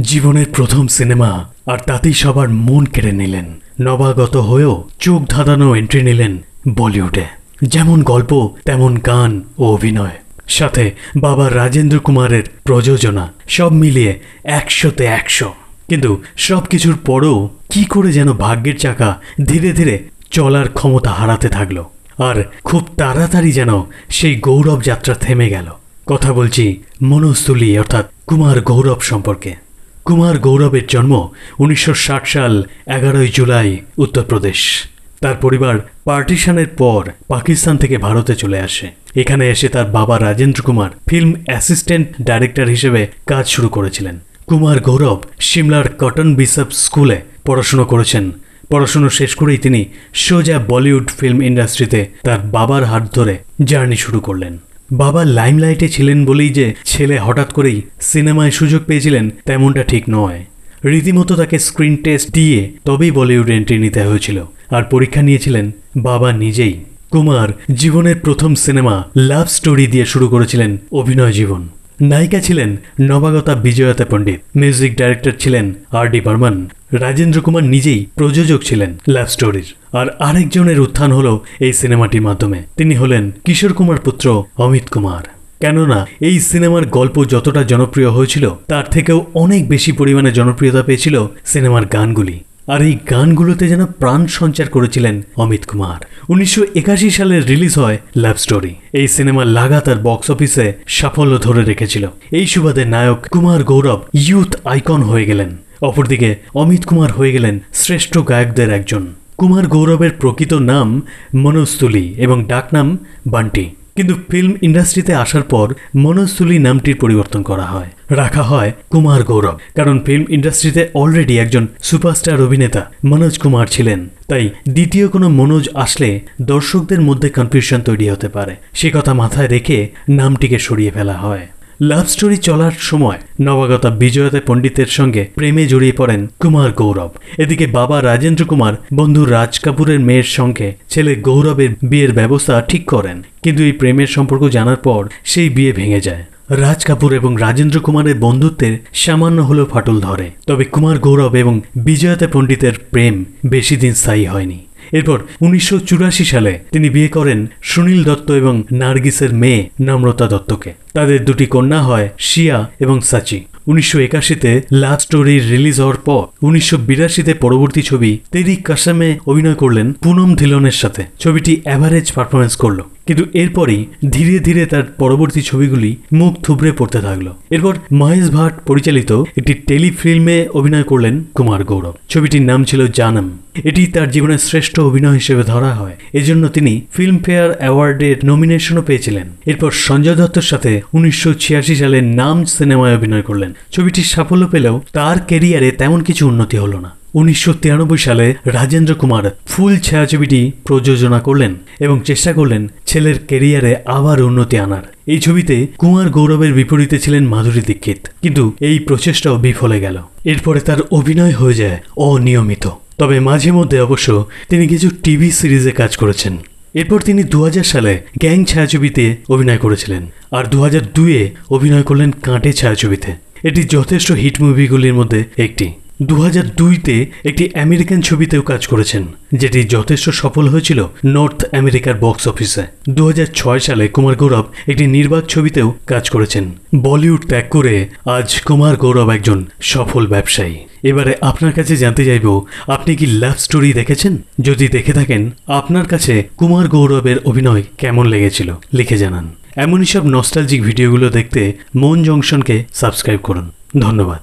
জীবনের প্রথম সিনেমা, আর তাতেই সবার মন কেড়ে নিলেন। নবাগত হয়েও চোখ ধাঁধানো এন্ট্রি নিলেন বলিউডে। যেমন গল্প, তেমন গান ও অভিনয়। সাথে বাবা রাজেন্দ্র কুমারের প্রযোজনা, সব মিলিয়ে একশোতে একশো। কিন্তু সব কিছুর পরও কি করে যেন ভাগ্যের চাকা ধীরে ধীরে চলার ক্ষমতা হারাতে থাকল, আর খুব তাড়াতাড়ি যেন সেই গৌরব যাত্রা থেমে গেল। কথা বলছি মনস্তুলি অর্থাৎ কুমার গৌরব সম্পর্কে। কুমার গৌরবের জন্ম উনিশশো ষাট সাল এগারোই জুলাই, উত্তরপ্রদেশ। তার পরিবার পার্টিশনের পর পাকিস্তান থেকে ভারতে চলে আসে। এখানে এসে তার বাবা Rajendra Kumar film assistant director হিসেবে কাজ শুরু করেছিলেন। কুমার গৌরব সিমলার কটন বিশপ স্কুলে পড়াশুনো করেছেন। পড়াশুনো শেষ করেই তিনি সোজা বলিউড ফিল্ম ইন্ডাস্ট্রিতে তার বাবার হাত ধরে জার্নি শুরু করলেন। বাবা লাইমলাইটে ছিলেন বলেই যে ছেলে হঠাৎ করেই সিনেমায় সুযোগ পেয়েছিলেন, তেমনটা ঠিক নয়। রীতিমতো তাকে স্ক্রিন টেস্ট দিয়ে তবেই বলিউড এন্ট্রি নিতে হয়েছিল আর পরীক্ষা নিয়েছিলেন বাবা নিজেই। কুমার জীবনের প্রথম সিনেমা লাভ স্টোরি দিয়ে শুরু করেছিলেন অভিনয় জীবন। নায়িকা ছিলেন নবাগতা বিজয়তা পণ্ডিত, মিউজিক ডাইরেক্টর ছিলেন আর ডি বর্মন। রাজেন্দ্র কুমার নিজেই প্রযোজক ছিলেন লাভ স্টোরির। আর আরেকজনের উত্থান হলো এই সিনেমাটির মাধ্যমে। তিনি হলেন কিশোর কুমার পুত্র অমিত কুমার। কেননা, এই সিনেমার গল্প যতটা জনপ্রিয় হয়েছিল, তার থেকেও অনেক বেশি পরিমাণে জনপ্রিয়তা পেয়েছিল সিনেমার গানগুলি। আর এই গানগুলোতে যেন প্রাণ সঞ্চার করেছিলেন অমিত কুমার। উনিশশো একাশি সালে রিলিজ হয় লাভ স্টোরি। এই সিনেমা লাগাতার বক্স অফিসে সাফল্য ধরে রেখেছিল। এই সুবাদে নায়ক কুমার গৌরব ইউথ আইকন হয়ে গেলেন। অপরদিকে অমিত কুমার হয়ে গেলেন শ্রেষ্ঠ গায়কদের একজন। কুমার গৌরবের প্রকৃত নাম মনোস্তুলি এবং ডাকনাম বান্টি। কিন্তু ফিল্ম ইন্ডাস্ট্রিতে আসার পর মনোস্তুলি নামটির পরিবর্তন করা হয়। রাখা হয় কুমার গৌরব। কারণ ফিল্ম ইন্ডাস্ট্রিতে অলরেডি একজন সুপারস্টার অভিনেতা মনোজ কুমার ছিলেন। তাই দ্বিতীয় কোনো মনোজ আসলে দর্শকদের মধ্যে কনফিউশন তৈরি হতে পারে। সে কথা মাথায় রেখে নামটিকে সরিয়ে ফেলা হয়। লাভ স্টোরি চলার সময় নবাগতা বিজয়তা পণ্ডিতের সঙ্গে প্রেমে জড়িয়ে পড়েন কুমার গৌরব। এদিকে বাবা রাজেন্দ্র কুমার, বন্ধু রাজ কাপুরের মেয়ের সঙ্গে ছেলে গৌরবের বিয়ের ব্যবস্থা ঠিক করেন, কিন্তু এই প্রেমের সম্পর্ক জানার পর সেই বিয়ে ভেঙে যায়। রাজ কাপুর এবং রাজেন্দ্র কুমারের বন্ধুত্বের সামান্য হলেও ফাটল ধরে। তবে কুমার গৌরব এবং বিজয়তা পণ্ডিতের প্রেম বেশি দিন স্থায়ী হয়নি। এরপর উনিশশো চুরাশি সালে তিনি বিয়ে করেন সুনীল দত্ত এবং নার্গিসের মেয়ে নম্রতা দত্তকে। তাদের দুটি কন্যা হয় শিয়া এবং সাচি। উনিশশো একাশিতে লাভ স্টোরি রিলিজ হওয়ার পর উনিশশো বিরাশিতে পরবর্তী ছবি তেরি কাসামে অভিনয় করলেন পুনম ধিলনের সাথে। ছবিটি অ্যাভারেজ পারফরমেন্স করল। কিন্তু এরপরই ধীরে ধীরে তার পরবর্তী ছবিগুলি মুখ থুবড়ে পড়তে থাকল। এরপর মহেশ ভাট পরিচালিত একটি টেলিফিল্মে অভিনয় করলেন কুমার গৌরব। ছবিটির নাম ছিল জানম। এটি তার জীবনের শ্রেষ্ঠ অভিনয় হিসেবে ধরা হয়। এজন্য তিনি ফিল্মফেয়ার অ্যাওয়ার্ডের নমিনেশনও পেয়েছিলেন। এরপর সঞ্জয় দত্তর সাথে উনিশশো সালে নাম সিনেমায় অভিনয় করলেন। ছবিটির সাফল্য পেলেও তার কেরিয়ারে তেমন কিছু উন্নতি হলো না। উনিশশো তিরানব্বই সালে রাজেন্দ্র কুমার ফুল ছায়াছবিটি প্রযোজনা করলেন এবং চেষ্টা করলেন ছেলের কেরিয়ারে আবার উন্নতি আনার। এই ছবিতে কুমার গৌরবের বিপরীতে ছিলেন মাধুরী দীক্ষিত। কিন্তু এই প্রচেষ্টাও বিফলে গেল। এরপরে তার অভিনয় হয়ে যায় অনিয়মিত। তবে মাঝে মধ্যে অবশ্য তিনি কিছু টিভি সিরিজে কাজ করেছেন। এরপর তিনি দু হাজার সালে গ্যাং ছায়াছবিতে অভিনয় করেছিলেন আর দু হাজার অভিনয় করলেন কাঁটে ছায়াছবিতে। এটি যথেষ্ট হিট মুভিগুলির মধ্যে একটি। দু হাজার দুইতে একটি আমেরিকান ছবিতেও কাজ করেছেন, যেটি যথেষ্ট সফল হয়েছিল নর্থ আমেরিকার বক্স অফিসে। দু হাজার ছয় সালে কুমার গৌরব একটি নির্বাক ছবিতেও কাজ করেছেন। বলিউড ত্যাগ করে আজ কুমার গৌরব একজন সফল ব্যবসায়ী। এবারে আপনার কাছে জানতে চাইব, আপনি কি লাভ স্টোরি দেখেছেন? যদি দেখে থাকেন, আপনার কাছে কুমার গৌরবের অভিনয় কেমন লেগেছিল, লিখে জানান। এমনই সব নস্টালজিক ভিডিওগুলো দেখতে মন জংশনকে সাবস্ক্রাইব করুন। ধন্যবাদ।